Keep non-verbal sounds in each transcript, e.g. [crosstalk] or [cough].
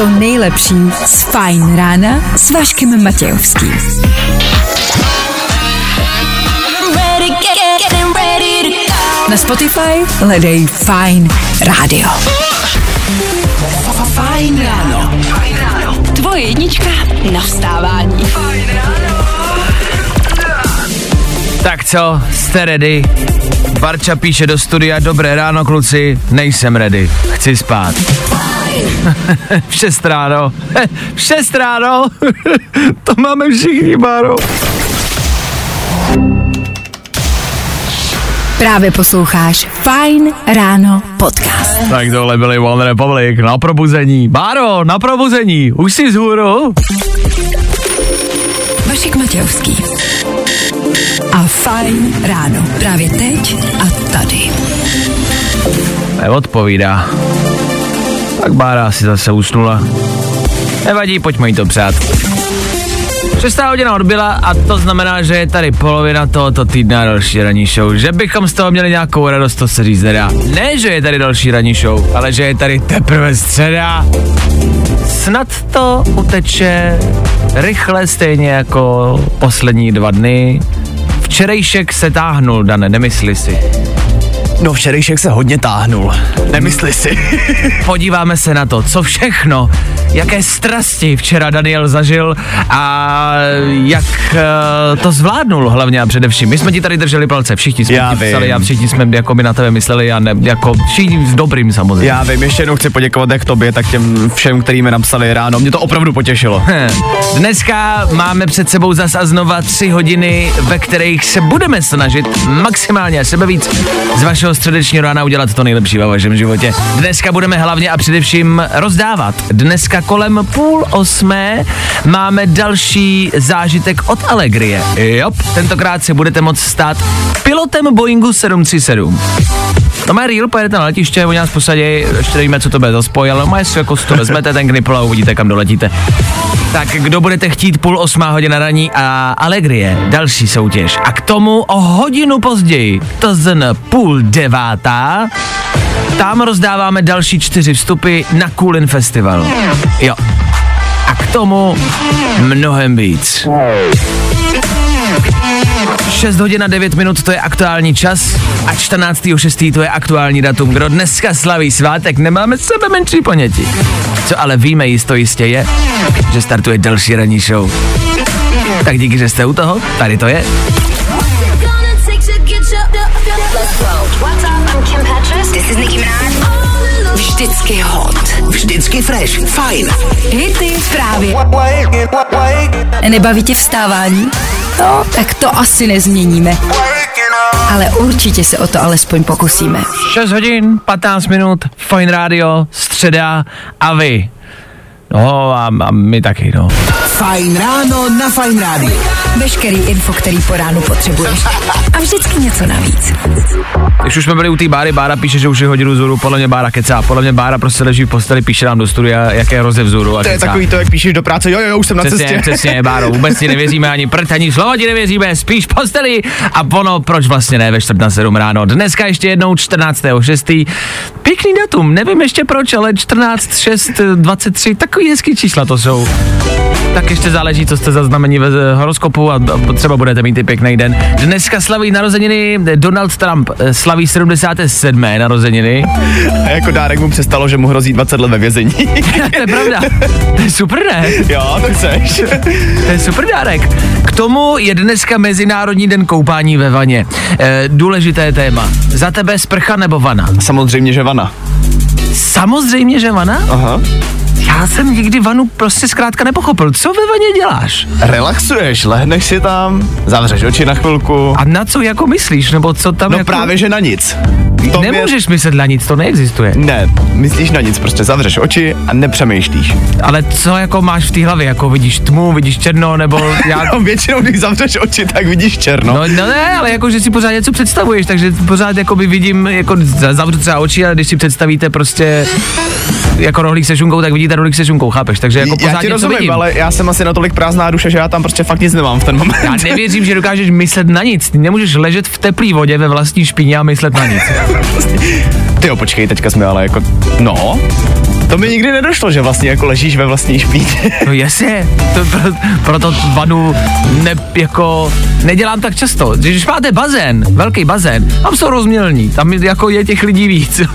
to nejlepší z Fajn rána s Vaškem Matějovským. Na Spotify hledej Fajn rádio. Fajn ráno. Tvoje jednička na vstávání. Tak co, jste ready? Barča píše do studia, dobré ráno kluci, nejsem ready, chci spát. [laughs] v 6 ráno, [laughs] v 6 ráno, [laughs] to máme všichni, Báro. Právě posloucháš Fajn ráno podcast. Tak tohle byly One Republic, na probuzení. Báro, na probuzení, už jsi vzhůru? Vašek Matějovský. A Fajn ráno. Právě teď a tady. Neodpovídá. Tak Bára asi zase usnula. Nevadí, pojďme jí to přát. Šestá hodina odbyla a to znamená, že je tady polovina tohoto týdna další ranní show. Že bychom z toho měli nějakou radost, to se říct nedá. Ne, že je tady další ranní show, ale že je tady teprve středa. Snad to uteče rychle, stejně jako poslední dva dny. Včerejšek se táhnul, Dane, nemysli si. No včerejšek se hodně táhnul. Nemysli si. [laughs] Podíváme se na to, co všechno, jaké strasti včera Daniel zažil a jak uh, to zvládnul hlavně a především. My jsme ti tady drželi palce, všichni jsme Já ti psali vím. a všichni jsme jako my na tebe mysleli a ne, jako všichni s dobrým samozřejmě. Já vím, ještě jednou chci poděkovat jak tobě, tak těm všem, kterým mi napsali ráno. Mě to opravdu potěšilo. [laughs] Dneska máme před sebou zas a znova tři hodiny, ve kterých se budeme snažit maximálně a sebe víc z vašeho středečního rána udělat to nejlepší ve vašem životě. Dneska budeme hlavně a především rozdávat. Dneska kolem půl osmé máme další zážitek od Allegrie. Jo, tentokrát si budete moct stát pilotem Boeingu 737. To má real, pojedete na letiště, oni nás posadí, ještě nevíme, co to bude za spoj, ale má si jako to vezmete ten knipl a uvidíte, kam doletíte. Tak kdo budete chtít půl osmá hodina raní a Allegrie, další soutěž. A k tomu o hodinu později, to zn půl devátá, tam rozdáváme další čtyři vstupy na Coolin Festival. Jo. A k tomu mnohem víc. 6 hodin a 9 minut to je aktuální čas a 14.6. to je aktuální datum. Kdo dneska slaví svátek, nemáme sebe menší ponětí. Co ale víme jisto jistě je, že startuje další ranní show. Tak díky, že jste u toho, tady to je. Vždycky hot. Vždycky fresh, fajn. Hity právě. Nebaví tě vstávání? No, tak to asi nezměníme. Ale určitě se o to alespoň pokusíme. 6 hodin, 15 minut, Fine Radio, středa a vy. No a, a my taky, no. Fajn ráno na Fajn rádiu. Veškerý info, který po ránu potřebuješ. A vždycky něco navíc. Když už jsme byli u té báry, Bára píše, že už je hodinu zůru, podle mě Bára kecá, podle mě Bára prostě leží v posteli, píše nám do studia, jaké je rozev zůru a To je kecá. takový to, jak píšeš do práce, jo, jo, už jsem na Přesně, cestě. přesně, Báro, vůbec ti nevěříme ani prd, ani slovo ti nevěříme, spíš posteli. A ono, proč vlastně ne ve čtvrt na 7 ráno. Dneska ještě jednou 14.6. Pěkný datum, nevím ještě proč, ale 14, 6, 23, takový hezký čísla to jsou. Tak ještě záleží, co jste zaznamení ve horoskopu a třeba budete mít i pěkný den. Dneska slaví narozeniny Donald Trump, eh, slaví 77. narozeniny. A jako dárek mu přestalo, že mu hrozí 20 let ve vězení. [laughs] to je pravda. To je super, ne? jo, to chceš. [laughs] To je super dárek. K tomu je dneska Mezinárodní den koupání ve vaně. E, důležité téma. Za tebe sprcha nebo vana? Samozřejmě, že vana. Samozřejmě, že vana? Aha. Já jsem nikdy vanu prostě zkrátka nepochopil. Co ve vaně děláš? Relaxuješ, lehneš si tam, zavřeš oči na chvilku. A na co jako myslíš? Nebo co tam No jako... právě, že na nic. To mě- Nemůžeš myslet na nic, to neexistuje. Ne, myslíš na nic, prostě zavřeš oči a nepřemýšlíš. Ale co jako máš v té hlavě? Jako vidíš tmu, vidíš černo, nebo já... [laughs] No, většinou, když zavřeš oči, tak vidíš černo. No, no ne, ale jako, že si pořád něco představuješ, takže pořád jako by vidím, jako za- zavřu třeba oči, ale když si představíte prostě jako rohlík se šunkou, tak vidíte rohlík se šunkou, chápeš? Takže jako já ti rozumím, vidím. ale já jsem asi natolik prázdná duše, že já tam prostě fakt nic nemám v ten moment. Já nevěřím, že dokážeš myslet na nic. Ty nemůžeš ležet v teplé vodě ve vlastní špině a myslet na nic. [laughs] Ty jo, počkej, teďka jsme ale jako, no, to mi nikdy nedošlo, že vlastně jako ležíš ve vlastní špíně. [laughs] No jasně, to pro, proto vanu ne, jako nedělám tak často. Když máte bazén, velký bazén, tam jsou rozmělní, tam jako je těch lidí víc. [laughs]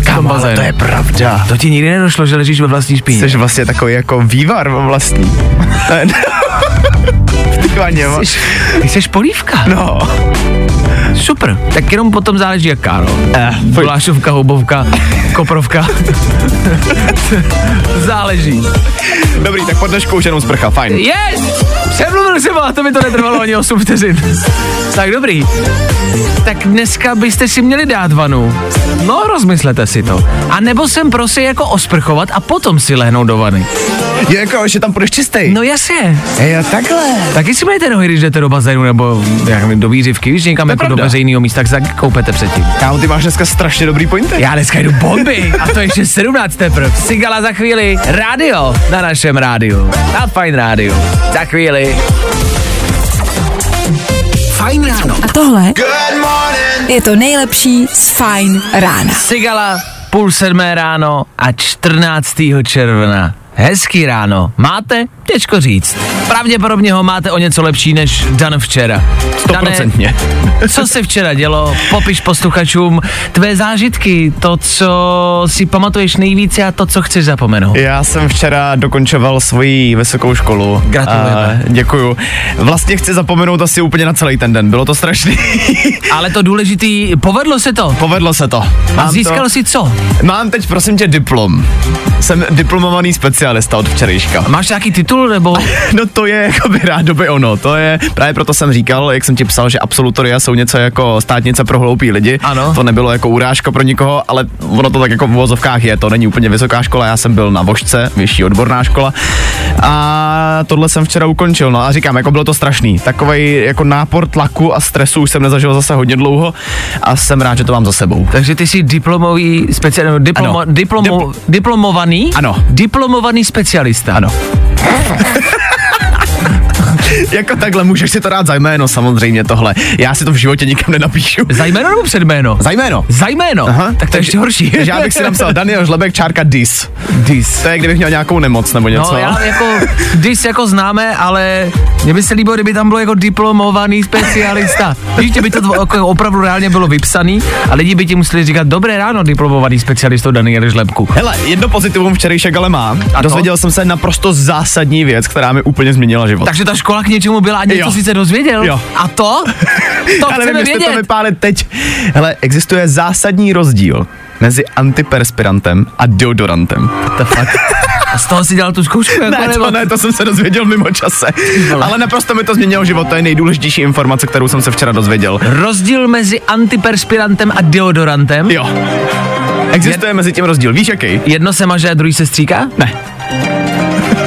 v tom bazénu. to je pravda. To ti nikdy nedošlo, že ležíš ve vlastní špíně. Jsi vlastně takový jako vývar vlastní. [laughs] Je- Ty vaně, Jsi, ty jsi polívka. No. Super, tak jenom potom záleží jaká, no. Eh, houbovka, koprovka. [laughs] záleží. Dobrý, tak po dnešku už jenom sprcha, fajn. Yes! Přemluvil jsem a to mi to netrvalo ani 8 vteřin. tak dobrý. Tak dneska byste si měli dát vanu. No, rozmyslete si to. A nebo sem prosím jako osprchovat a potom si lehnout do vany. Je jako, že tam půjdeš čistý. No jasně. Jo, takhle. Taky si mějte nohy, když jdete do bazénu nebo jak do výřivky, když někam jako do pravda. veřejného místa, tak se koupete předtím. Kámo, ty máš dneska strašně dobrý pointy. Já dneska jdu bomby a to ještě 17 teprve. Sigala za chvíli, rádio na našem rádiu. Na Fine rádiu. Za chvíli. Fajn ráno. A tohle je to nejlepší z Fajn rána. Sigala, půl sedmé ráno a 14. června. Hezký ráno. Máte? Těžko říct. Pravděpodobně ho máte o něco lepší než Dan včera. Stoprocentně. Co se včera dělo? Popiš posluchačům tvé zážitky, to, co si pamatuješ nejvíce a to, co chceš zapomenout. Já jsem včera dokončoval svoji vysokou školu. Gratulujeme. A děkuju. Vlastně chci zapomenout asi úplně na celý ten den. Bylo to strašný. [laughs] Ale to důležitý, povedlo se to. Povedlo se to. A Mám získal to, si co? Mám teď prosím tě diplom. Jsem diplomovaný specialista od včerejška. Máš nějaký titul nebo? [laughs] No to je jako by rádoby ono, to je, právě proto jsem říkal, jak jsem ti psal, že absolutoria jsou něco jako státnice pro hloupý lidi. Ano. To nebylo jako urážka pro nikoho, ale ono to tak jako v vozovkách je, to není úplně vysoká škola, já jsem byl na Vožce, vyšší odborná škola a tohle jsem včera ukončil, no a říkám, jako bylo to strašný, takový jako nápor tlaku a stresu už jsem nezažil zase hodně dlouho a jsem rád, že to mám za sebou. Takže ty jsi diplomový special, diplomo, Ano. diplomo, diplomovaný? Ano. Diplomovaný specialista. Ano. [laughs] jako takhle můžeš si to dát za jméno samozřejmě tohle. Já si to v životě nikam nenapíšu. Za jméno nebo před jméno? Za jméno. Za jméno? Aha, tak to je ještě horší. Takže já bych si napsal Daniel Žlebek čárka dis. Dis. To je, kdybych měl nějakou nemoc nebo něco. No, já jako, dis jako známe, ale mně by se líbilo, kdyby tam bylo jako diplomovaný specialista. Víš, že by to tvo- jako opravdu reálně bylo vypsaný a lidi by ti museli říkat, dobré ráno, diplomovaný specialistou Daniel Žlebku. Hele, jedno pozitivum včerejšek ale má. A A to? dozvěděl jsem se naprosto zásadní věc, která mi úplně změnila život. Takže ta škola k něčemu byla a něco Jo. si se dozvěděl? Jo. A to? To [laughs] Ale chceme nevím, jestli to vědět. vypálit teď. Hele, existuje zásadní rozdíl mezi antiperspirantem a deodorantem. The fuck? A z toho si dělal tu zkoušku? Jako, Ne, nebo? to ne, to jsem se dozvěděl mimo čase. vole. Ale naprosto mi to změnilo život, to je nejdůležitější informace, kterou jsem se včera dozvěděl. Rozdíl mezi antiperspirantem a deodorantem? Jo. Existuje mezi tím rozdíl. Víš jaký? Jedno se maže a druhý se stříká? Ne.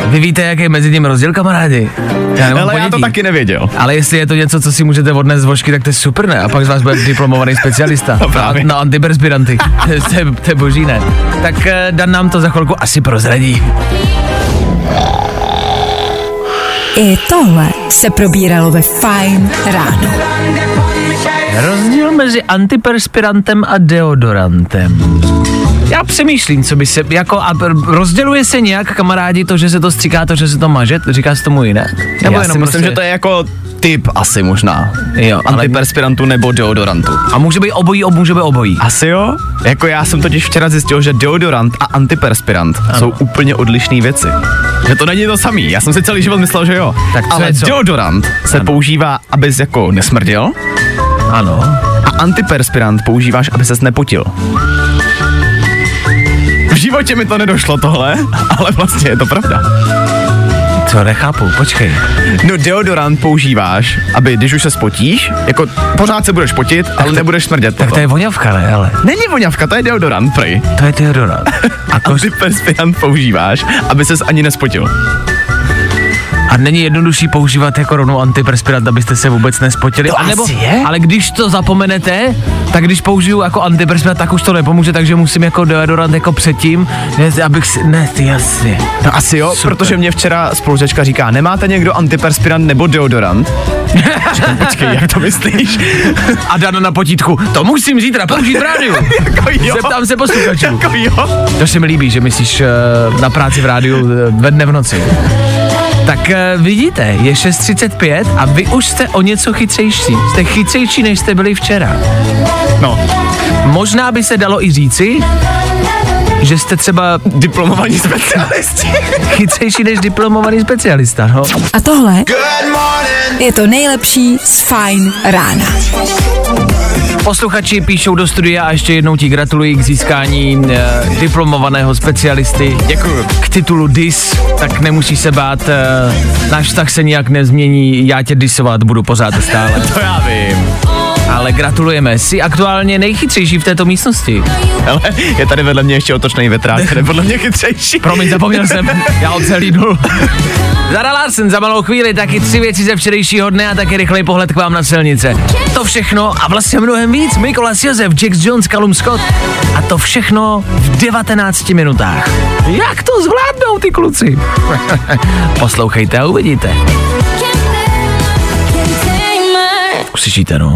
Vy víte, jaký je mezi tím rozdíl, kamarádi? Já Ale já to taky nevěděl. Ale jestli je to něco, co si můžete odnést z vožky, tak to je super, ne? A pak z vás bude diplomovaný specialista [laughs] No právě. na, na antiperspiranty. [laughs] to, je, to, je, boží, ne? Tak eh, Dan nám to za chvilku asi prozradí. I tohle se probíralo ve Fajn ráno. Rozdíl mezi antiperspirantem a deodorantem. Já přemýšlím, co by se, jako, a rozděluje se nějak, kamarádi, to, že se to stříká, to, že se to maže, říká se tomu jinak? Já si myslím, že to je jako typ asi možná. Jo, ale- Antiperspirantu nebo deodorantu. A může být obojí, ob, může být obojí. Asi jo? Jako já jsem totiž včera zjistil, že deodorant a antiperspirant ano. jsou úplně odlišné věci. Že to není to samý. Já jsem si celý život myslel, že jo. Tak co Ale co? deodorant se Ano. používá, abys jako nesmrděl Ano. a antiperspirant používáš, aby ses nepotil. V životě mi to nedošlo tohle, ale vlastně je to pravda. Co, nechápu, počkej. No deodorant používáš, aby když už se spotíš, jako pořád se budeš potit, ale nebudeš smrdět Tak to je voňavka, ne, ale. Není voňavka, to je deodorant, prej. To je deodorant. A [laughs] kost... Antiperspirant používáš, aby ses ani nespotil. A není jednodušší používat jako rovnou antiperspirant, abyste se vůbec nespotili? To A nebo, asi je. Ale když to zapomenete, tak když použiju jako antiperspirant, tak už to nepomůže, takže musím jako deodorant jako předtím, ne, abych si, ne, ty jasně. No asi jo, Super. protože mě včera spolužečka říká, nemáte někdo antiperspirant nebo deodorant? Říkám, počkej, jak to myslíš? A Dana na potítku, to musím zítra použít v rádiu. [laughs] jako jo. Zeptám se posluchačů. Jako jo. To se mi líbí, že myslíš uh, na práci v rádiu eh, ve dne v noci. Tak uh, vidíte, je 6.35 a vy už jste o něco chytřejší. Jste chytřejší, než jste byli včera. No, Možná by se dalo i říci, že jste třeba diplomovaní specialisti. [laughs] chytřejší než diplomovaný specialista, no. A tohle je to nejlepší z Fine rána. Posluchači píšou do studia a ještě jednou ti gratuluji k získání e, diplomovaného specialisty. Děkuju. K titulu DIS, tak nemusíš se bát, e, náš vztah se nijak nezmění, já tě disovat budu pořád stále. [laughs] To já vím. Ale gratulujeme, jsi aktuálně nejchytřejší v této místnosti. Ale je tady vedle mě ještě otočný vetrák, který je podle mě chytřejší. Promiň, zapomněl jsem, já dul. Zara Larsen za malou chvíli, taky tři věci ze včerejšího dne a taky rychlej pohled k vám na silnice. To všechno a vlastně mnohem víc. Mikolas Josef, Jax Jones, Callum Scott a to všechno v 19 minutách. Jak to zvládnou ty kluci? [laughs] Poslouchejte a uvidíte. Uslyšíte, no.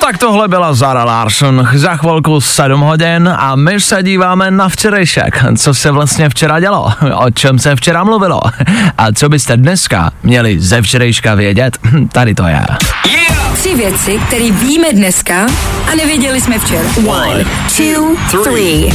Tak tohle byla Zara Larson. Za chvilku 7 hodin a my se díváme na včerejšek. Co se vlastně včera dělo? [laughs] O čem se včera mluvilo? [laughs] A co byste dneska měli ze včerejška vědět? [laughs] Tady to je. Tři věci, které víme dneska a nevěděli jsme včera. One, two, three.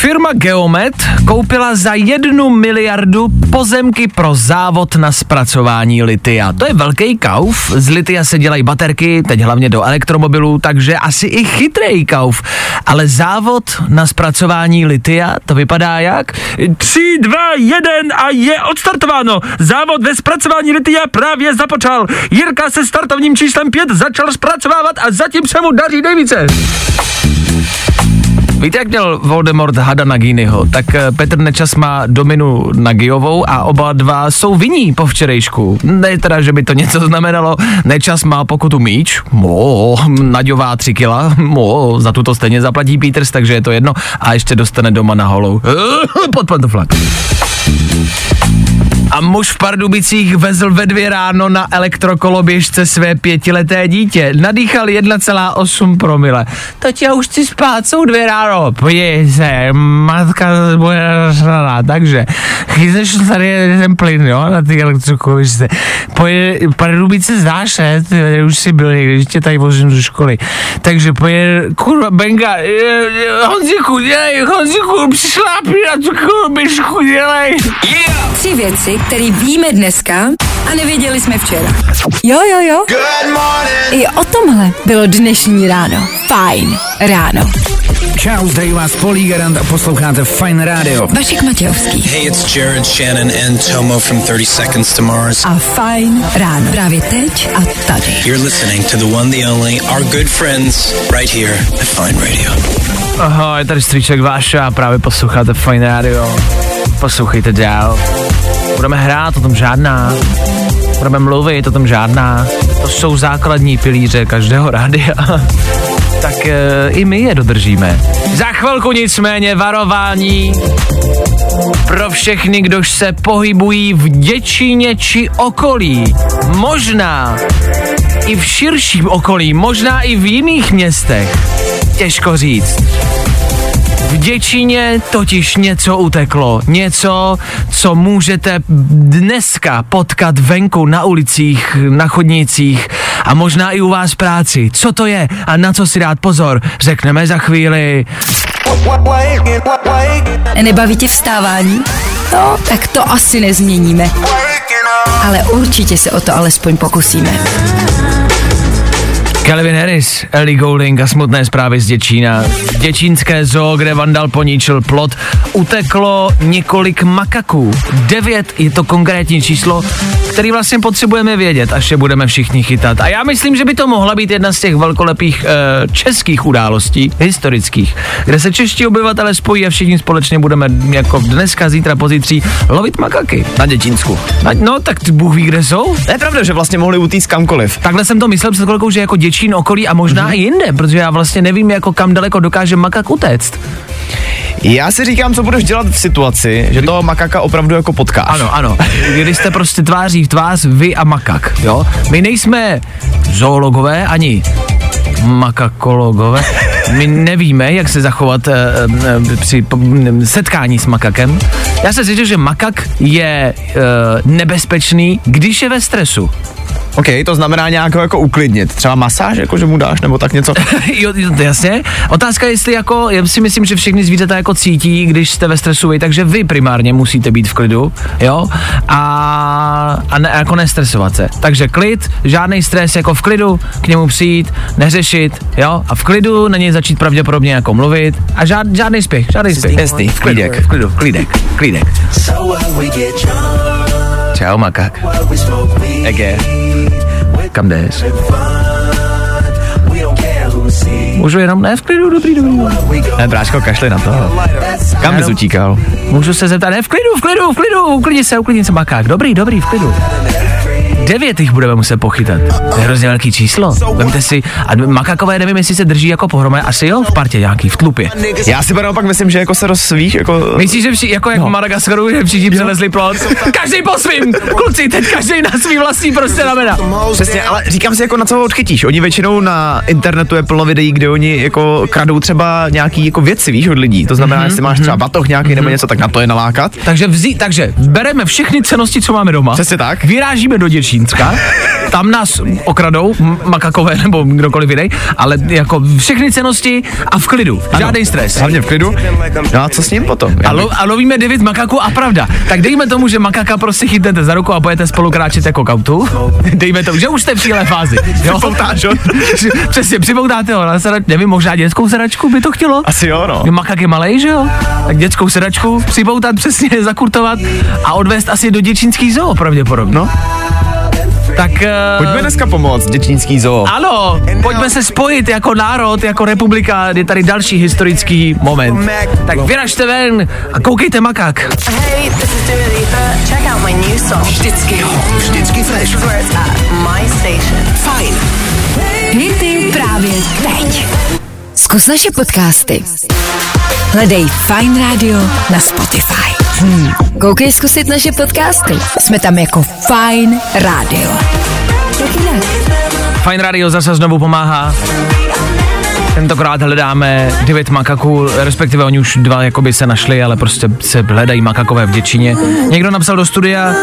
Firma Geomet koupila za jednu miliardu pozemky pro závod na zpracování litia. To je velký kauf. Z litia se dělají baterky, teď hlavně do elektromobilů, takže asi i chytrý kauf. Ale závod na zpracování litia, to vypadá jak? 3, 2, 1 a je odstartováno. Závod ve zpracování litia právě započal. Jirka se startovním číslem 5 začal zpracovávat a zatím se mu daří nejvíce. Víte, jak měl Voldemort hada Naginiho, tak eh, Petr Nečas má Dominu Nagiovou a oba dva jsou viní po včerejšku. Ne teda, že by to něco znamenalo. Nečas má pokutu míč, mo, Naďová tři kila, mo, za tuto stejně zaplatí Peters, takže je to jedno. A ještě dostane doma na holou. [laughs] Pod pantoflak. A muž v Pardubicích vezl ve dvě ráno na elektrokoloběžce své pětileté dítě. Nadýchal 1,8 promile. To tě už chci spát, jsou dvě ráno. Podívej se, matka bude nasraná, takže chytneš tady ten plyn, jo, na ty elektrokoloběžce. Pojede, Pardubice znáš, ne? Už jsi byl někdy, tě tady vozím do školy. Takže pojede, kurva, Benga, Honziku, dělej, Honziku, přišlápni na tu koloběžku, dělej. Tři věci, které víme dneska a nevěděli jsme včera. Jo, jo, jo. I o tomhle bylo dnešní ráno. Fajn ráno. Čau, zdraví vás Polí Garant a posloucháte Fine Radio. Vašik Matějovský Hey, it's Jared Shannon and Tomo from 30 Seconds to Mars. a Fajn ráno. Právě teď a tady. You're listening to the one, the only, our good friends, right here at Fine Radio. Aha, je tady stříček váš a právě posloucháte Fine Radio. Poslouchejte dál. Budeme hrát, o tom žádná. Budeme mluvit, o tom žádná. To jsou základní pilíře každého rádia. [laughs] tak e, i my je dodržíme. Za chvilku nicméně varování pro všechny, kdož se pohybují v Děčíně či okolí. Možná i v širším okolí, možná i v jiných městech. Těžko říct. V Děčíně totiž něco uteklo. Něco, co můžete dneska potkat venku na ulicích, na chodnicích a možná i u vás práci. Co to je a na co si dát pozor, řekneme za chvíli. Nebaví tě vstávání? No, tak to asi nezměníme. Ale určitě se o to alespoň pokusíme. Calvin Harris, Ellie Goulding a smutné zprávy z Děčína. Děčínské zoo, kde vandal poníčil plot, uteklo několik makaků. Devět je to konkrétní číslo, který vlastně potřebujeme vědět, až je budeme všichni chytat. A já myslím, že by to mohla být jedna z těch velkolepých uh, českých událostí, historických, kde se čeští obyvatele spojí a všichni společně budeme jako dneska, zítra, pozítří lovit makaky. Na dětinsku. Na, no, tak ty Bůh ví, kde jsou. To je pravda, že vlastně mohli utíct kamkoliv. Takhle jsem to myslel před chvilkou, že jako děčín okolí a možná mm-hmm. i jinde, protože já vlastně nevím, jako kam daleko dokáže makak utéct. Já si říkám, co budeš dělat v situaci, že toho makaka opravdu jako potkáš. Ano, ano. Když jste prostě tváří v tvář vy a makak, jo. My nejsme zoologové ani makakologové. My nevíme, jak se zachovat e, e, při p, setkání s makakem. Já se zjistil, že makak je e, nebezpečný, když je ve stresu. OK, to znamená nějakou jako uklidnit. Třeba masáž, jako že mu dáš, nebo tak něco. [laughs] jo, jasně. Otázka je, jestli jako, já si myslím, že všechny zvířata jako cítí, když jste ve stresu vy, takže vy primárně musíte být v klidu, jo, a, a ne, jako nestresovat se. Takže klid, žádný stres, jako v klidu, k němu přijít, neřešit, jo, a v klidu na něj začít pravděpodobně jako mluvit a žád, žádný spěch, žádný spěch. Jasný, v klidek. V klidu, klidek, klidek. Čau, makak. Ege. Kam jdeš? Můžu jenom, ne, v klidu, dobrý, dobrý. Ne, bráško, kašli na to. Kam bys utíkal? Můžu se zeptat, ne, v klidu, v klidu, v klidu, uklidni se, uklidni se, makák. Dobrý, dobrý, v klidu. Devět jich budeme muset pochytat. To je hrozně velký číslo. Vemte si, a makakové nevím, jestli se drží jako pohromadě, asi jo, v partě nějaký, v tlupě. Já si naopak myslím, že jako se rozsvíš, jako... Myslíš, že vši, jako jak v Madagaskaru, že všichni přelezli plot? Každý po svým! Kluci, teď každý na svý vlastní prostě ramena. Přesně, ale říkám si, jako na co ho odchytíš. Oni většinou na internetu je plno videí, kde oni jako kradou třeba nějaký jako věci, víš, od lidí. To znamená, mm-hmm, jestli máš třeba batoh nějaký mm-hmm. nebo něco, tak na to je nalákat. Takže vzí, takže bereme všechny cenosti, co máme doma. Přesně tak. Vyrážíme do Děčínska, tam nás okradou, makakové [laughs] nebo kdokoliv jiný, ale jako všechny cenosti a v klidu. Žádný stres. Hlavně v klidu. No a co s ním potom? A, lo, a lovíme devět makaků a pravda. Tak dejme tomu, že makaka prostě chytnete za ruku a pojete spolu kráčet jako kautu. [laughs] Dejme tomu, že už jste v téhle fázi. Jo? [laughs] Přesně, připoutáte ho na sedač, nevím, možná dětskou sedačku by to chtělo. Asi jo, no. Makak je malej, že jo? Tak dětskou sedačku připoutat, přesně zakurtovat a odvést asi do děčínský zoo pravděpodobně. No. Tak... Uh, Pojďme dneska pomoct, děčínský zoo. ano, pojďme se spojit jako národ, jako republika, je tady další historický moment. Tak vyražte ven a koukejte makák. Hey, this is Dua Lipa. Check out my new song. Vždycky hot, vždycky fresh. My station. Fajn. Hity právě teď. Zkus naše podcasty. Hledej Fine Radio na Spotify. Hmm. Koukej zkusit naše podcasty. Jsme tam jako Fine Radio. Fine Radio zase znovu pomáhá. Tentokrát hledáme devět makaků, respektive oni už dva jakoby se našli, ale prostě se hledají makakové v Děčíně. Někdo napsal do studia,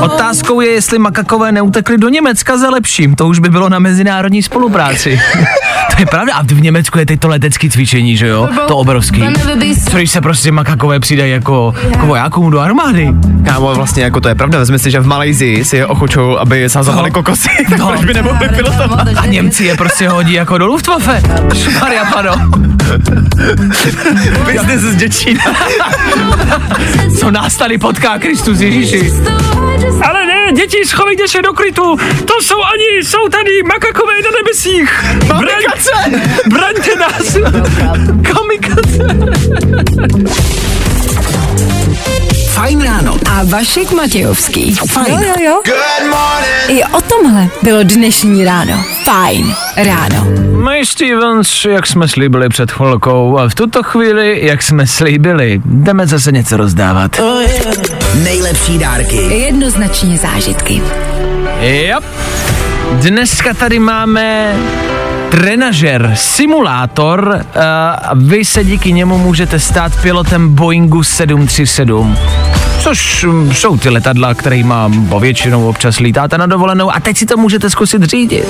otázkou je, jestli makakové neutekli do Německa za lepším, to už by bylo na mezinárodní spolupráci. [laughs] to je pravda, a v Německu je teď to letecké cvičení, že jo? To obrovský. Co když se prostě makakové přidají jako, jako vojákům do armády? Kámo, vlastně jako to je pravda, vezmi si, že v Malajzii si je ochučou, aby sazovali No. kokosy, tak [laughs] No. proč by nemohli pilotovat? A Němci je prostě hodí jako do Luftwaffe. Maria pano. [laughs] Business z Děčína. [laughs] Co nás tady potká, Kristus Ježíši? Ale ne, děti, schovejte se do krytu. To jsou oni, jsou tady makakové na nebesích. Kamikace! Braňte nás. Kamikace. Fajn ráno. A Vašek Matějovský. Fajn. Jo, jo, jo. I o tomhle bylo dnešní ráno. Fajn ráno. My Stevens, jak jsme slíbili před chvilkou, a v tuto chvíli, jak jsme slíbili, jdeme zase něco rozdávat. Nejlepší dárky. Jednoznačně zážitky. Yep. Dneska tady máme trenažer, simulátor a vy se díky němu můžete stát pilotem Boeingu 737. Což mm, jsou ty letadla, kterými povětšinou občas lítáte na dovolenou a teď si to můžete zkusit řídit.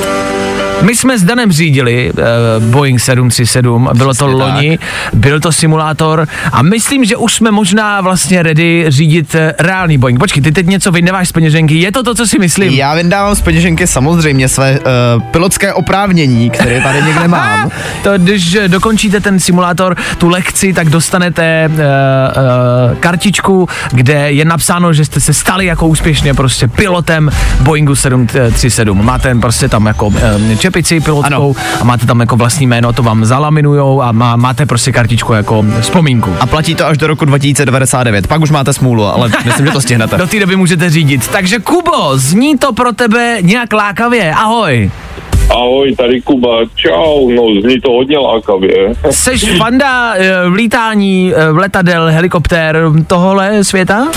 My jsme s Danem řídili uh, Boeing 737, bylo to loni, byl to simulátor a myslím, že už jsme možná vlastně ready řídit uh, reálný Boeing. Počkej, ty teď něco vyndáváš z peněženky, je to to, co si myslím? Já vyndávám z peněženky samozřejmě své uh, pilotské oprávnění, které tady někde mám. [laughs] To, když eh, dokončíte ten simulátor, tu lekci, tak dostanete uh, uh, kartičku, kde je napsáno, že jste se stali jako úspěšně prostě pilotem Boeingu 737. Máte prostě tam jako e, čepici pilotskou Ano. a máte tam jako vlastní jméno, to vám zalaminujou a má, máte prostě kartičku jako vzpomínku. A platí to až do roku 2099. Pak už máte smůlu, ale myslím, že to stihnete. [laughs] Do té doby můžete řídit. Takže Kubo, zní to pro tebe nějak lákavě. Ahoj. Ahoj, tady Kuba, čau, no zní to hodně lákavě. Seš fanda eh, v lítání, eh, v letadel, helikoptér, tohle světa?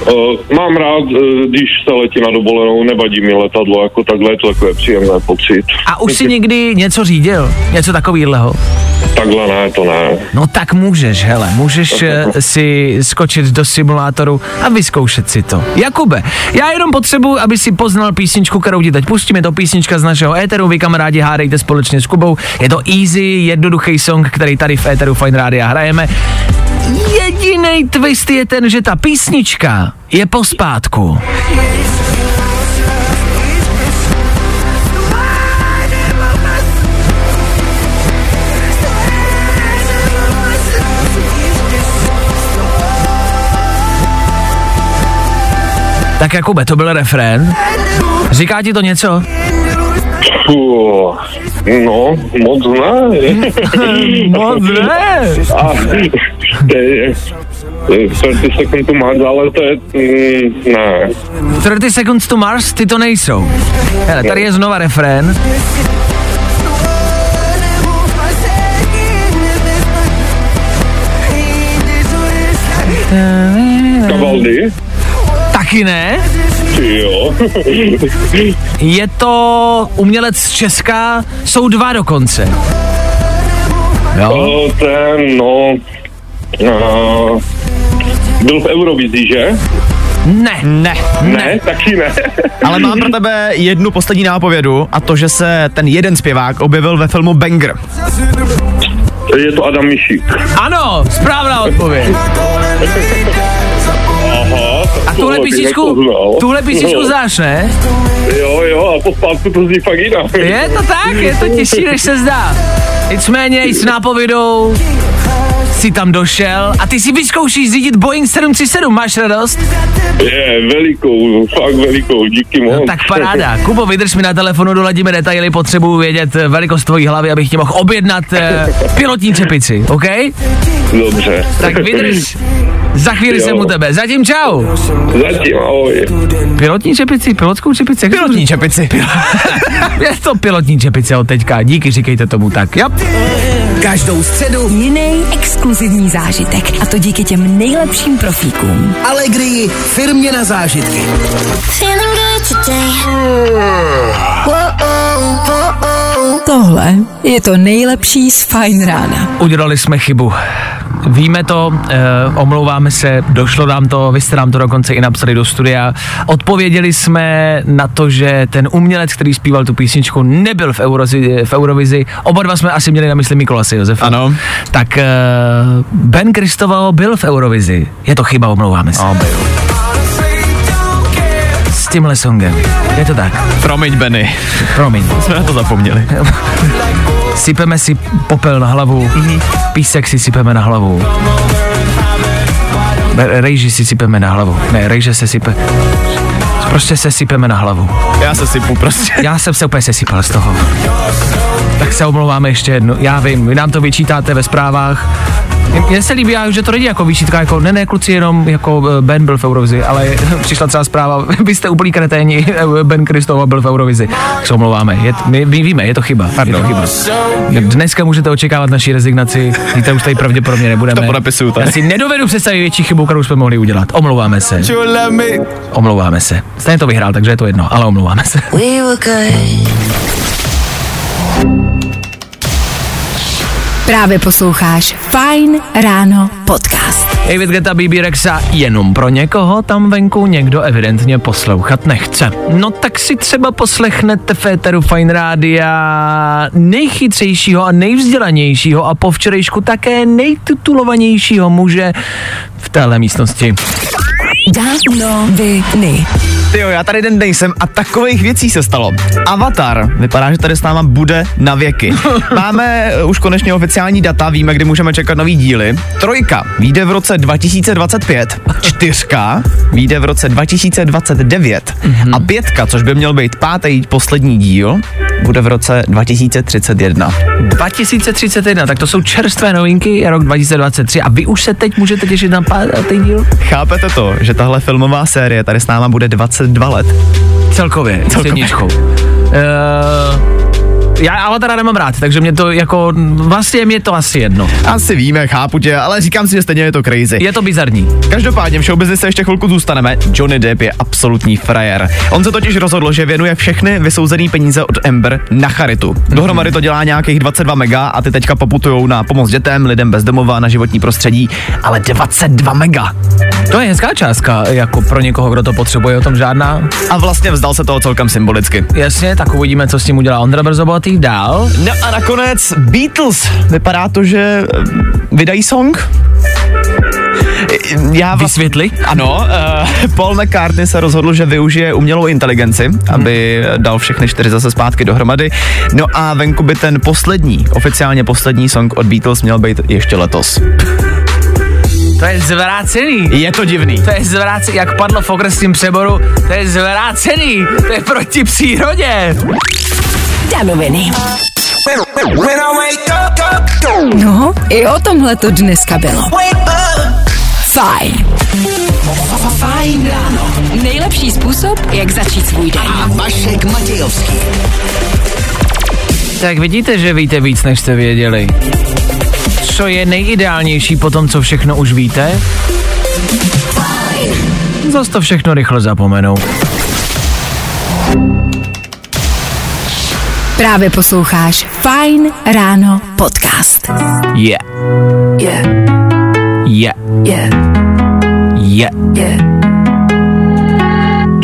Uh, mám rád, uh, když se letí na dovolenou, nevadí mi letadlo, jako takhle je to takové příjemné pocit. A už si někdy něco řídil? Něco takového? Takhle ne, to ne. No tak můžeš, hele, můžeš eh, si skočit do simulátoru a vyzkoušet si to. Jakube, já jenom potřebuji, aby si poznal písničku, kterou ti teď pustím, je to písnička z našeho éteru, vy kamarádi hádejte společně s Kubou, je to easy, jednoduchý song, který tady v éteru Fine Rádia hrajeme. Jediný twist je ten, že ta písnička je pospátku. Tak Jakube, to byl refrén. Říká ti to něco? No, moc ne. [laughs] Moc ne. A, 30 sekund tu máš, ale to je, mm, ne. 30 Seconds to Mars, ty to nejsou. Hele, tady je znova refrén. Kavaldy? Taky ne. Ty jo. [laughs] Je to umělec z Česka, jsou dva dokonce. Jo? O, ten, no, uh, byl v Eurovizii, že? Ne, Ne, Ne, taky ne. Ale mám pro tebe jednu poslední nápovědu a to, že se ten jeden zpěvák objevil ve filmu Banger. Je to Adam Mišík. Ano, správná odpověď. Aha. A tuhle písničku, tuhle písničku znáš, ne? Jo, jo, a po spátku to zní fakt jinak. Je to tak, je to těžší, než se zdá. Nicméně i s nápovědou si tam došel a ty si vyzkoušíš řídit Boeing 737, máš radost? Je, velikou, fakt velikou, díky moc. No, tak paráda. [laughs] Kubo, vydrž mi na telefonu, doladíme detaily, potřebuju vědět eh, velikost tvojí hlavy, abych ti mohl objednat eh, pilotní čepici, OK? Dobře. Tak vydrž. Za chvíli Jo. jsem u tebe. Zatím čau. Zatím, ahoj. Pilotní čepici, pilotskou čepici. Pilotní čepici. [laughs] Je to pilotní čepice od teďka. Díky, říkejte tomu tak. Yep. Každou středu Jiný exkluzivní zážitek. A to díky těm nejlepším profíkům. Allegrii firmě na zážitky. Feeling good today. Tohle je to nejlepší z Fine Rána. Udělali jsme chybu. Víme to, eh, omlouváme se, došlo nám to, vy jste nám to dokonce i napsali do studia. Odpověděli jsme na to, že ten umělec, který zpíval tu písničku, nebyl v, Eurozi, v Eurovizi. Oba dva jsme asi měli na mysli Mikolase Josefa. Ano. Tak eh, Ben Kristoval byl v Eurovizi. Je to chyba, omlouváme se. Byl. Tímhle songem. Je to tak. Promiň, Benny. Promiň. [laughs] Jsme na to zapomněli. Sypeme si popel na hlavu, písek si sypeme na hlavu. Rejži si sypeme na hlavu. Ne, rejže se sype. Prostě se sypeme na hlavu. Já se sypu prostě. Já jsem se úplně sesypal z toho. Tak se omlouváme ještě jednou. Já vím, vy nám to vyčítáte ve zprávách. Mně se líbí, že to není jako výčitka, jako ne, ne, kluci, jenom jako eh, Ben byl v Eurovizi, ale [laughs] přišla třeba zpráva, [laughs] vy jste úplný kreténi, eh, Ben Kristova byl v Eurovizi. Tak se omlouváme, je, my, my víme, je to chyba. Je to chyba. Dneska můžete očekávat naší rezignaci, víte, už tady pravděpodobně nebudeme. To podepisuju tady. Já si nedovedu představit větší chybu, kterou jsme mohli udělat. Omlouváme se. Omlouváme se. Stejně to vyhrál, takže je to jedno, ale omlouváme se. We Právě posloucháš Fine Ráno podcast. David Geta, BB Rexa, jenom pro někoho tam venku někdo evidentně poslouchat nechce. No tak si třeba poslechnete Féteru Fine Rádia nejchytřejšího a nejvzdělanějšího a po včerejšku také nejtitulovanějšího muže v téhle místnosti. Dávno viny. Ty jo, já tady den nejsem a takových věcí se stalo. Avatar, vypadá, že tady s náma bude na věky. [laughs] Máme uh, už konečně oficiální data, víme, kdy můžeme čekat nový díly. Trojka vyjde v roce 2025, čtyřka vyjde v roce 2029 a pětka, což by měl být pátý poslední díl, bude v roce 2031. 2031, tak to jsou čerstvé novinky, rok 2023 a vy už se teď můžete těšit na pátý díl? Chápete to, že tahle filmová série tady s náma bude 22 let? Celkově, s Celkově. jedničkou. Uh, [laughs] já Avatara nemám rád, takže mě to jako, vlastně mě to asi jedno. Asi víme, chápu tě, ale říkám si, že stejně je to crazy. Je to bizarní. Každopádně v showbiznise ještě chvilku zůstaneme. Johnny Depp je absolutní frajer. On se totiž rozhodl, že věnuje všechny vysouzený peníze od Amber na charitu. Dohromady to dělá nějakých 22 mega a ty teďka poputujou na pomoc dětem, lidem bez domova, na životní prostředí, ale 22 mega. To je hezká částka, jako pro někoho, kdo to potřebuje, o tom žádná. A vlastně vzdal se toho celkem symbolicky. Jasně, tak uvidíme, co s tím udělá Ondra Brzo bohatý dál. No a nakonec Beatles. Vypadá to, že eh, vydají song? Já vlastně, Vysvětli. ano, uh, Paul McCartney se rozhodl, že využije umělou inteligenci, aby dal všechny čtyři zase zpátky dohromady. No a venku by ten poslední, oficiálně poslední song od Beatles měl být ještě letos. To je zvrácený. Je to divný. To je zvrácený, jak padlo v okresním přeboru, to je zvrácený, to je proti přírodě. Danoviny. No, i o tomhle to dneska bylo. Fajn. Fajn ráno. Nejlepší způsob, jak začít svůj den. Vašek Matějovský. Tak vidíte, že víte víc, než jste věděli. Co je nejideálnější po tom, co všechno už víte? Zas to všechno rychle zapomenou. Právě posloucháš Fajn ráno podcast. Je. Je, Je. je, Je. je.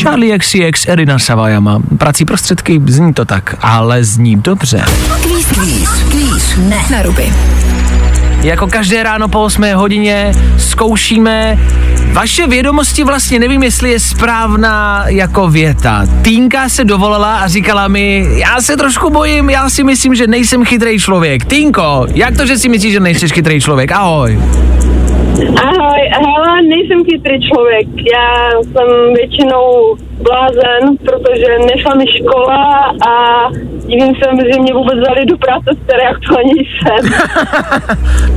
Charlie XCX, Erina Savajama. Prací prostředky, zní to tak, ale zní dobře. Kvíz, kvíz, kvíz. Ne. Na ruby. Jako každé ráno po 8 hodině zkoušíme vaše vědomosti vlastně nevím, jestli je správná jako věta. Týnka se dovolala a říkala mi, já se trošku bojím, já si myslím, že nejsem chytrý člověk. Týnko, jak to, že si myslíš, že nejsi chytrý člověk? Ahoj. Ahoj, nejsem chytrý člověk. Já jsem většinou blázen, protože nešla mi škola a divím se, že mě vůbec dali do práce, z které aktuálně jsem.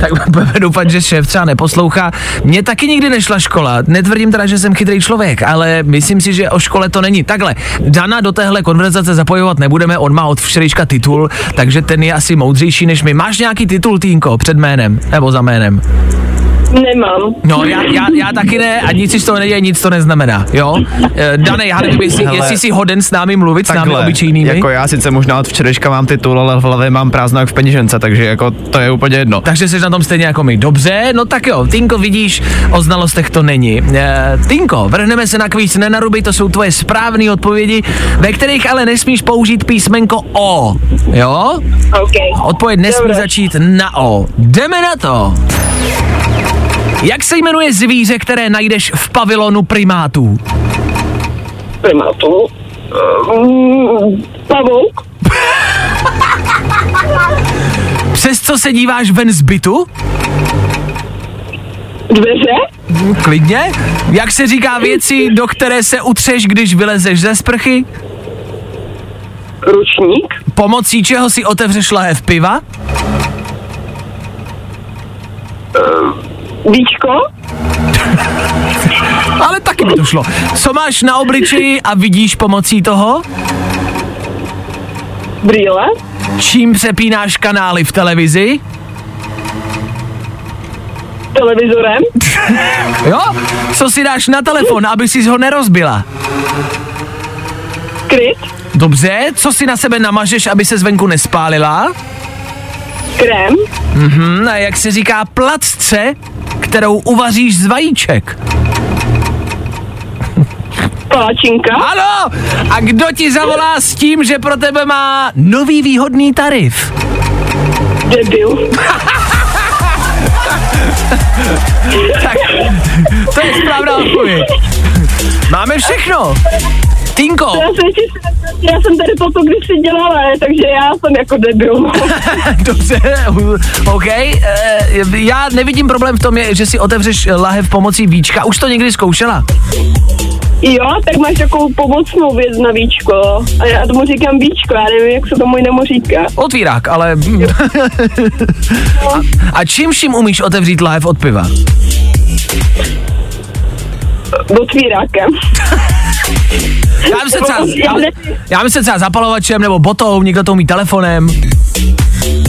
[laughs] Tak budeme doufat, že šéf třeba neposlouchá. Mně taky nikdy nešla škola. Netvrdím teda, že jsem chytrý člověk, ale myslím si, že o škole to není. Takhle, Dana do téhle konverzace zapojovat nebudeme, on má od včerejška titul, takže ten je asi moudřejší než my. Máš nějaký titul, Týnko, před jménem nebo za jménem? Nemám. No, já, já, já taky ne a nic si z toho neděje, nic to neznamená, jo? Eh, Dane, já nevím, jestli, Hele. jestli jsi hoden s námi mluvit, s námi Takhle, obyčejnými. Jako já sice možná od včerejška mám titul, ale v hlavě mám prázdno jak v peněžence, takže jako to je úplně jedno. Takže jsi na tom stejně jako my. Dobře, no tak jo, Tinko, vidíš, o znalostech to není. E, Tinko, vrhneme se na kvíz Nenaruby, to jsou tvoje správné odpovědi, ve kterých ale nesmíš použít písmenko O. Jo? OK. Odpověď nesmí Dobré. začít na O. Jdeme na to. Jak se jmenuje zvíře, které najdeš v pavilonu primátů? Primatu. Um, pavouk. Přes co se díváš ven z bytu? Dveře. Klidně. Jak se říká věci, do které se utřeš, když vylezeš ze sprchy? Ručník. Pomocí čeho si otevřeš lahev piva? Víčko. Ale taky by to šlo. Co máš na obličeji a vidíš pomocí toho? Brýle. Čím přepínáš kanály v televizi? Televizorem. Jo? Co si dáš na telefon, aby si ho nerozbila? Kryt. Dobře, co si na sebe namažeš, aby se zvenku nespálila? Krém. Hm, a jak se říká placce, kterou uvaříš z vajíček? Palačinka. Ano! A kdo ti zavolá s tím, že pro tebe má nový výhodný tarif? Debil. Tak, to je správná odpověď. Máme všechno. Tinko, Já jsem, já jsem tady toto kdysi dělala, ne? takže já jsem jako debil. [laughs] dobře, OK. eh, Já nevidím problém v tom, je, že si otevřeš lahev pomocí víčka. Už to někdy zkoušela? Jo, tak máš takovou pomocnou věc na víčko. A já tomu říkám víčko, já nevím, jak se tomu jinému říká. Otvírák, ale... a, a čím vším umíš otevřít lahev od piva? Otvírákem. [laughs] Já myslím třeba, já, já myslím třeba zapalovačem nebo botou, někdo to umí telefonem.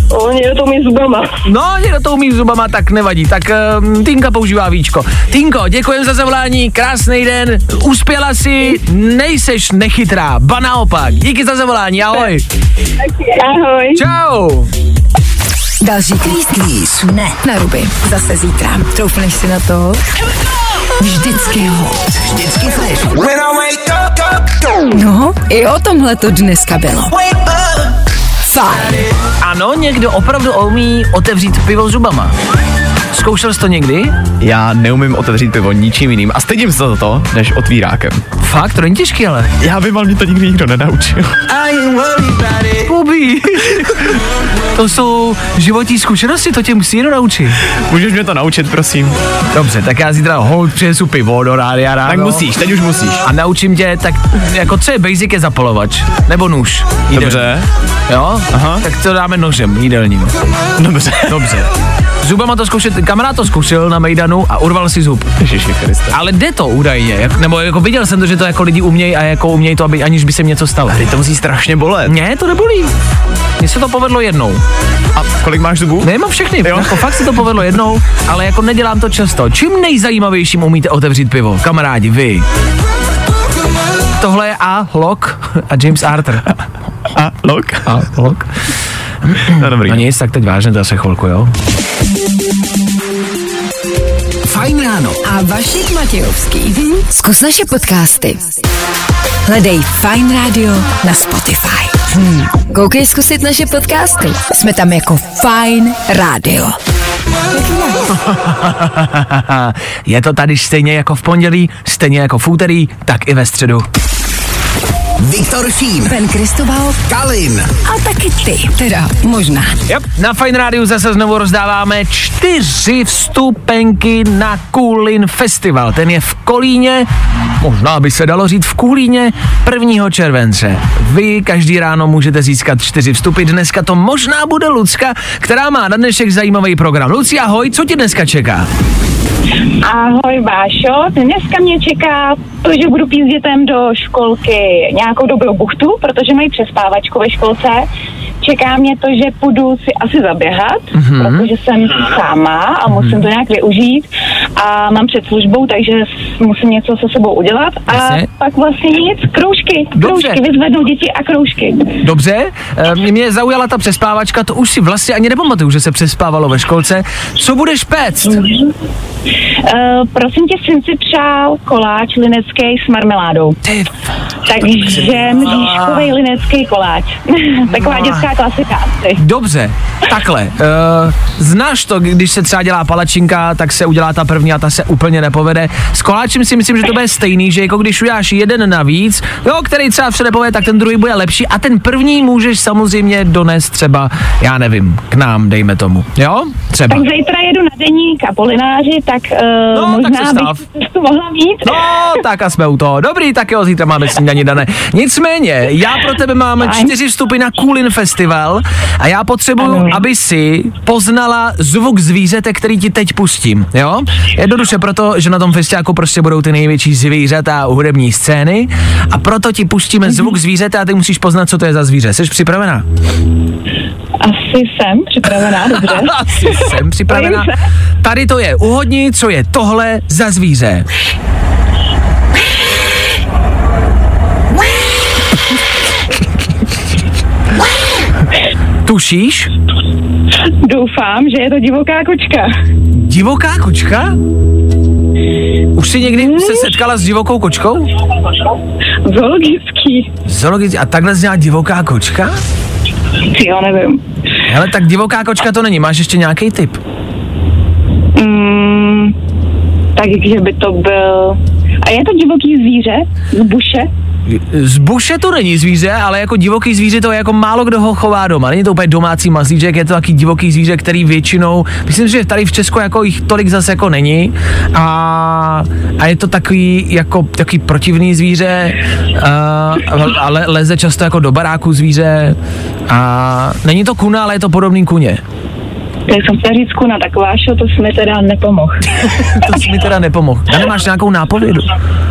O, někdo to umí zubama. No, někdo to umí zubama, tak nevadí. Tak uh, Tinka používá víčko. Tinko, děkujem za zavolání, krásný den, uspěla si, nejseš nechytrá, ba naopak. Díky za zavolání, ahoj. Ahoj. Čau. Další kvíz, kvíz. Ne, na ruby. Zase zítra. Troufneš si na to? Vždycky hot. Vždycky fresh. No, i o tomhle to dneska bylo. Fajn. Ano, někdo opravdu umí otevřít pivo zubama. Zkoušel jsi to někdy? Já neumím otevřít pivo ničím jiným a stydím se za to, než otvírákem. Fakt, to není těžký, ale. Já vím, ale mě to nikdy nikdo nenaučil. Bobby. [laughs] to jsou životní zkušenosti, to tě musí někdo naučit. Můžeš mě to naučit, prosím? Dobře, tak já zítra hold přinesu pivo do rádia ráno. Tak musíš, teď už musíš. A naučím tě, tak jako co je basic je zapalovač, nebo nůž. jídelní. Dobře. Jo? Aha. Tak to dáme nožem jídelním. Dobře. Dobře. Zubama to zkoušet, kamarád to zkoušel na Mejdanu a urval si zub. Ježiši Kriste. Ale jde to údajně, jak, nebo jako viděl jsem to, že to jako lidi umějí a jako umějí to, aby, aniž by se jim něco stalo. Teď to musí strašně bolet. Ne, to nebolí. Mně se to povedlo jednou. A kolik máš zubů? Nemám všechny, Jo. jako fakt se to povedlo jednou, ale jako nedělám to často. Čím nejzajímavějším umíte otevřít pivo? Kamarádi, vy. Tohle je A. Locke a James Arthur. A lok? A. Locke. No dobrý. No nic, tak teď vážně zase chvilku, jo? Fajn ráno. A Vašek Matějovský. Zkus naše podcasty. Hledej Fine Radio na Spotify. Hm. Koukej zkusit naše podcasty. Jsme tam jako Fine Radio. [laughs] je to tady stejně jako v pondělí, stejně jako v úterý, tak i ve středu. Viktor Šín. Ben Kristoval Kalin. a taky ty. Teda možná. Yep. Na Fine Radio zase znovu rozdáváme čtyři vstupenky na Kulin Festival. Ten je v Kolíně, možná by se dalo říct v Kulíně, 1. července. Vy každý ráno můžete získat čtyři vstupy. Dneska to možná bude Lucka, která má na dnešek zajímavý program. Luci, ahoj, co tě dneska čeká? Ahoj Vášo, dneska mě čeká to, že budu pít s dětem do školky nějakou dobrou buchtu, protože mají přespávačku ve školce. Čeká mě to, že půjdu si asi zaběhat, mm-hmm. protože jsem sama a musím to nějak využít a mám před službou, takže musím něco se sebou udělat a Jasně. pak vlastně nic, kroužky, Dobře. kroužky, vyzvednu děti a kroužky. Dobře, eh, mě zaujala ta přespávačka, to už si vlastně ani nepamatuju, že se přespávalo ve školce. Co budeš péct? Uh, prosím tě, syn si přál koláč linecký s marmeládou. Ty, Takže mřížkový linecký koláč. [laughs] Taková dětská klasika asi. Dobře, takhle. Uh, znáš to, když se třeba dělá palačinka, tak se udělá ta první a ta se úplně nepovede. S koláčem si myslím, že to bude stejný, že jako když uděláš jeden navíc, jo, který třeba se nepovede, tak ten druhý bude lepší a ten první můžeš samozřejmě donést třeba, já nevím, k nám, dejme tomu. Jo? Třeba. Tak zítra jedu na deník a polináři, tak uh, No, tak možná se stav. bych cestu mohla mít. No, tak a jsme u toho. Dobrý, tak jo, zítra máme snídaní dané. Nicméně, já pro tebe mám čtyři vstupy na Kulin Festival a já potřebuju, Ano. aby si poznala zvuk zvířete, který ti teď pustím, jo? Jednoduše proto, že na tom festiáku prostě budou ty největší zvířata a hudební scény a proto ti pustíme zvuk zvířete a ty musíš poznat, co to je za zvíře. Jsi připravená? Asi jsem připravená, dobře. [laughs] Asi jsem připravená. Tady to je. Uhodni, co je tohle za zvíře. Tušíš? Doufám, že je to divoká kočka. Divoká kočka? Už jsi někdy se setkala s divokou kočkou? Zoologický. Zoologicky. A takhle zněla divoká kočka? Jo, nevím. Hele, tak divoká kočka to není. Máš ještě nějaký tip? Mm, takže by to byl A je to divoký zvíře z buše? Z buše to není zvíře, ale jako divoký zvíře to je jako málo kdo ho chová doma. Není to úplně domácí mazlíček, je to taky divoký zvíře, který většinou, myslím, že tady v Česku jako jich tolik zase jako není. A, a je to takový jako takový protivný zvíře, a, ale leze často jako do baráku zvíře. A není to kuna, ale je to podobný kuně. [laughs] Tak jsem chtěla říct kuna, tak Vášo, to jsi mi teda nepomohl. [laughs] to jsi mi teda nepomohl. A nemáš nějakou nápovědu?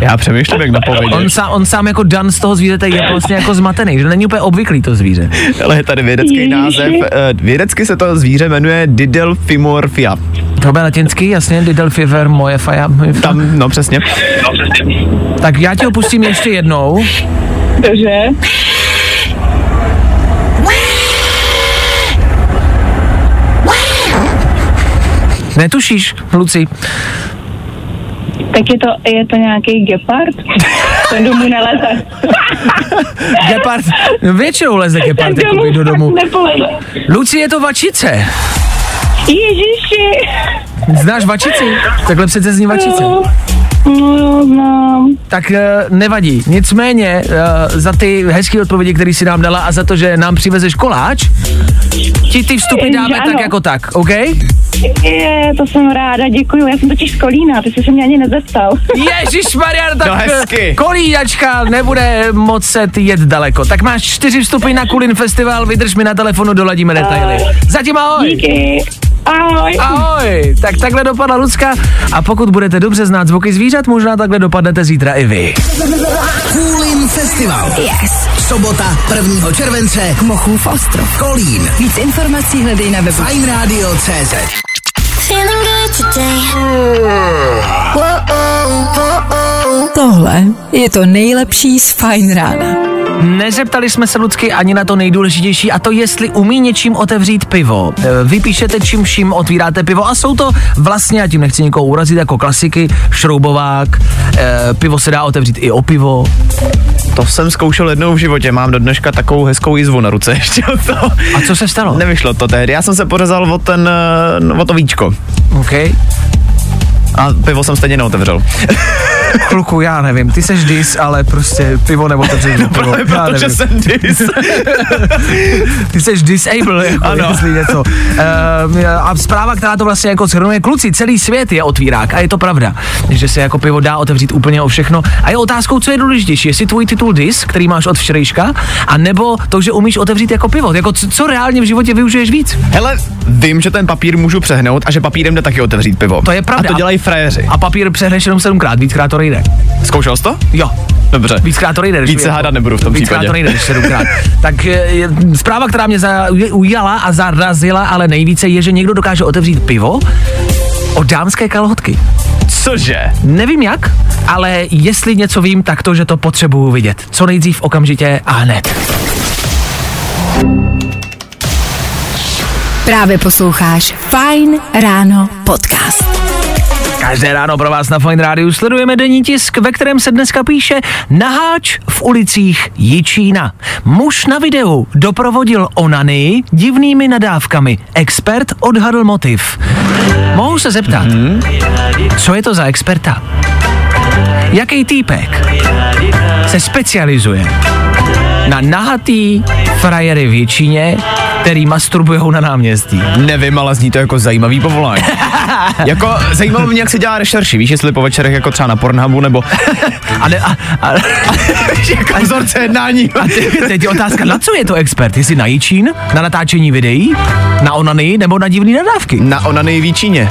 Já přemýšlím, jak napovědět. On, sám, on sám jako Dan z toho zvířete je vlastně jako zmatený, že není úplně obvyklý to zvíře. Ale je tady vědecký Ježiši. název. eh, Vědecky se to zvíře jmenuje Didelphimorphia. To bude latinský, jasně, Didel Fever, moje faja. moje fa- Tam, no přesně. Tak já ti ho pustím ještě jednou. Dobře. Netušíš, Luci? Tak je to, je to nějaký gepard? Ten domů neleze. Gepard, no většinou leze gepard Ten jakoby do domu. nepoleze. Luci, je to vačice. Ježiši. Znáš vačici? Takhle přece zní vačice. No, no jo, znám. Tak eh, nevadí. Nicméně eh, za ty hezké odpovědi, které si nám dala a za to, že nám přivezeš koláč, ti ty vstupy dáme Ano. tak jako tak, OK? Je, to jsem ráda, děkuju. Já jsem totiž z Kolína, ty jsi se mě ani nezeptal. [laughs] Ježíš Maria, tak No hezky. kolíňačka nebude moc se jet daleko. Tak máš čtyři vstupy na Kulin Festival, vydrž mi na telefonu, doladíme detaily. Zatím ahoj. Díky. Ahoj. Ahoj, tak takhle dopadla Lucka a pokud budete dobře znát zvuky zvířat, možná takhle dopadnete zítra i vy. Coolin Festival. Yes. Sobota 1. července. Mochův ostrov. Kolín. Víc informací hledej na webu. Fine Radio CZ. Feeling good today. Tohle je to nejlepší z Fine Rána. Nezeptali jsme se Lucky ani na to nejdůležitější a to jestli umí něčím otevřít pivo. E, Vy píšete čím vším otvíráte pivo a jsou to vlastně, a tím nechci někoho urazit, jako klasiky, šroubovák, e, pivo se dá otevřít i o pivo. To jsem zkoušel jednou v životě, mám do dneška takovou hezkou jizvu na ruce [laughs] ještě od toho. A co se stalo? Nevyšlo to tehdy, já jsem se pořezal o ten, eh, o to víčko. OK. A pivo jsem stejně neotevřel. [laughs] Kluku, já nevím, ty seš dis, ale prostě pivo nebo otevřeš no, pivo. Právě já proto, že jsem dis. [laughs] Ty jsi disable, jako Ano. jestli něco. Uh, a zpráva, která to vlastně jako shrnuje, kluci, celý svět je otvírák a je to pravda, že se jako pivo dá otevřít úplně o všechno. A je otázkou, co je důležitější, jestli tvůj titul dis, který máš od včerejška, a nebo to, že umíš otevřít jako pivo. Jako co, co reálně v životě využiješ víc? Hele, vím, že ten papír můžu přehnout a že papírem jde taky otevřít pivo. To je pravda. A to dělají frajeři. A papír přehneš jenom sedmkrát, víckrát to nejde. Zkoušel jsi to? Jo. Dobře. Víckrát to nejde. když Víc se jako- hádat nebudu v tom víckrát případě. to nejde, sedmkrát. tak je, je, zpráva, která mě za, ujala a zarazila, ale nejvíce je, že někdo dokáže otevřít pivo od dámské kalhotky. Cože? Nevím jak, ale jestli něco vím, tak to, že to potřebuju vidět. Co nejdřív, okamžitě a hned. Právě posloucháš Fine Ráno podcast. Každé ráno pro vás na Fine Rádiu sledujeme denní tisk, ve kterém se dneska píše Naháč v ulicích Jičína. Muž na videu doprovodil onany divnými nadávkami. Expert odhadl motiv. Mohu se zeptat, co je to za experta? Jaký týpek se specializuje na nahatý frajery v Jičíně, který masturbujou na náměstí? Nevím, ale zní to jako zajímavý povolání. [laughs] jako zajímalo mě, jak se dělá rešerši, víš, jestli po večerech jako třeba na Pornhubu nebo [laughs] A, ne, a, a, [laughs] jako vzorce jednání. A te, teď je otázka, na co je to expert? Jestli na Jičín, na natáčení videí, na onany nebo na divné nadávky? Na onanej Víčíně.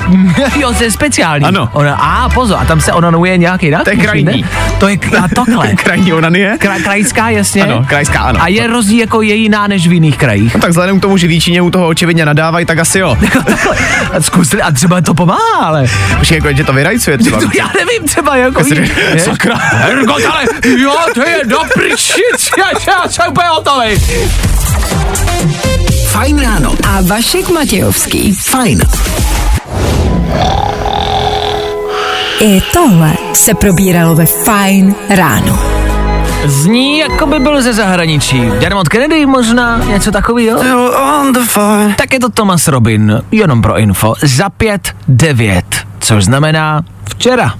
jo, to je speciální. Ano. Ona, a pozor, a tam se onanuje nějak jinak? To je krajní. To je a takhle. Krajní onanie? Kra, krajská, jasně. Ano, krajská, ano. A je rozdíl jako je jiná než v jiných krajích. No tak vzhledem k tomu, že Víčíně u toho očividně nadávají, tak asi jo. [laughs] A zkusili, a třeba to pomáhá, ale. Počkej, jako, že to vyrajcuje třeba. To [laughs] já nevím, třeba jako... Já si ví- říkám, je? sakra. Ergot, ale jo, to je do prčic, já, já jsem úplně hotový. Fajn ráno. A Vašek Matějovský. Fajn. I tohle se probíralo ve Fine Ráno. Zní, jako by byl ze zahraničí. Dermot Kennedy možná, něco takového? Tak je to Thomas Robin, jenom pro info, za pět devět, což znamená včera.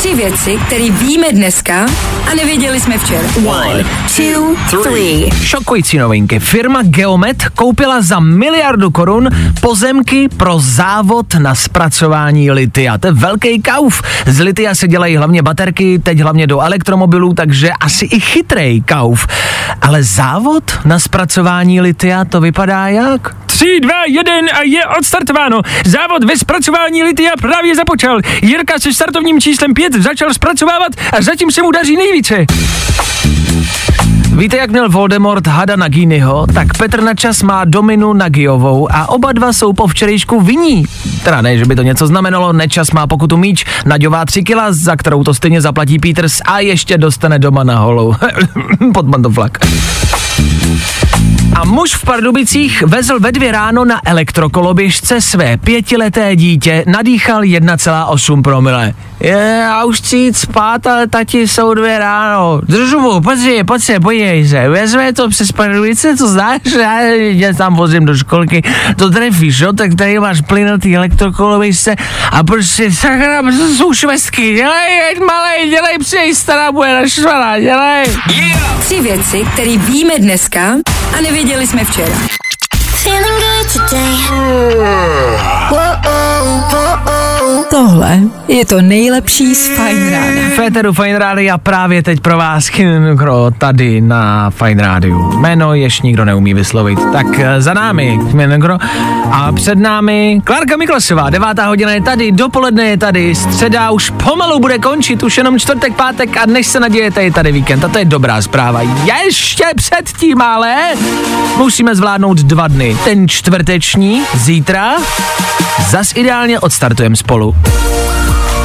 Tři věci, které víme dneska a nevěděli jsme včera. One, two, three. Šokující novinky. Firma Geomet koupila za miliardu korun pozemky pro závod na zpracování litia. To je velký kauf. Z litia se dělají hlavně baterky, teď hlavně do elektromobilů, takže asi i chytrej kauf. Ale závod na zpracování litia, to vypadá jak? 3, 2, 1 a je odstartováno. Závod ve zpracování litia právě započal. Jirka se startovním číslem 5 začal zpracovávat a zatím se mu daří nejvíce. Víte, jak měl Voldemort hada Naginiho, tak Petr Načas má Dominu Nagiovou a oba dva jsou po včerejšku viní. Teda ne, že by to něco znamenalo, Nečas má pokutu míč, Naďová 3 kila, za kterou to stejně zaplatí Peters a ještě dostane doma na holou. [laughs] Pod bandoflak. A muž v Pardubicích vezl ve dvě ráno na elektrokoloběžce své pětileté dítě, nadýchal 1,8 promile. Je, a už chci jít spát, ale tati jsou dvě ráno. Držubu, pojď si, pojď se, podívej se, vezme to přes Pardubice, to znáš, já tě tam vozím do školky, to trefíš, jo, tak tady máš plynatý elektrokoloběžce a prostě sakra, jsou švestky, dělej, malej, dělej, přijď, stará bude naštvaná, dělej. Yeah! Tři věci, které víme dneska a nevěděli jsme včera. Tohle je to nejlepší z Fine Rána. Féteru Fine Rádia právě teď pro vás Kro tady na Fine Rádiu. Jméno ještě nikdo neumí vyslovit. Tak eh, za námi Kro a před námi Klárka Miklasová. Devátá hodina je tady, dopoledne je tady, středa už pomalu bude končit, už jenom čtvrtek, pátek a než se nadějete je tady víkend. A to je dobrá zpráva. Ještě předtím ale musíme zvládnout dva dny. Ten čtvrteční, zítra, zas ideálně odstartujeme spolu.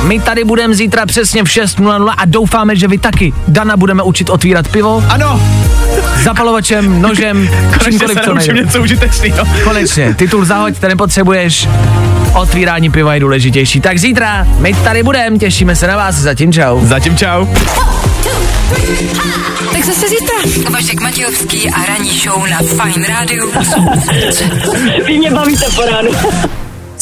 My tady budeme zítra přesně v 6.00 a doufáme, že vy taky. Dana budeme učit otvírat pivo. Ano. Zapalovačem, nožem, [laughs] čímkoliv, co nejde. něco užitečného. Konečně, titul zahoďte, nepotřebuješ. Otvírání piva je důležitější. Tak zítra my tady budeme, těšíme se na vás, zatím čau. Zatím čau. Tak zase zítra. Vašek Matějovský a ranní show na Fine Rádiu. [laughs] Vy mě bavíte po ránu.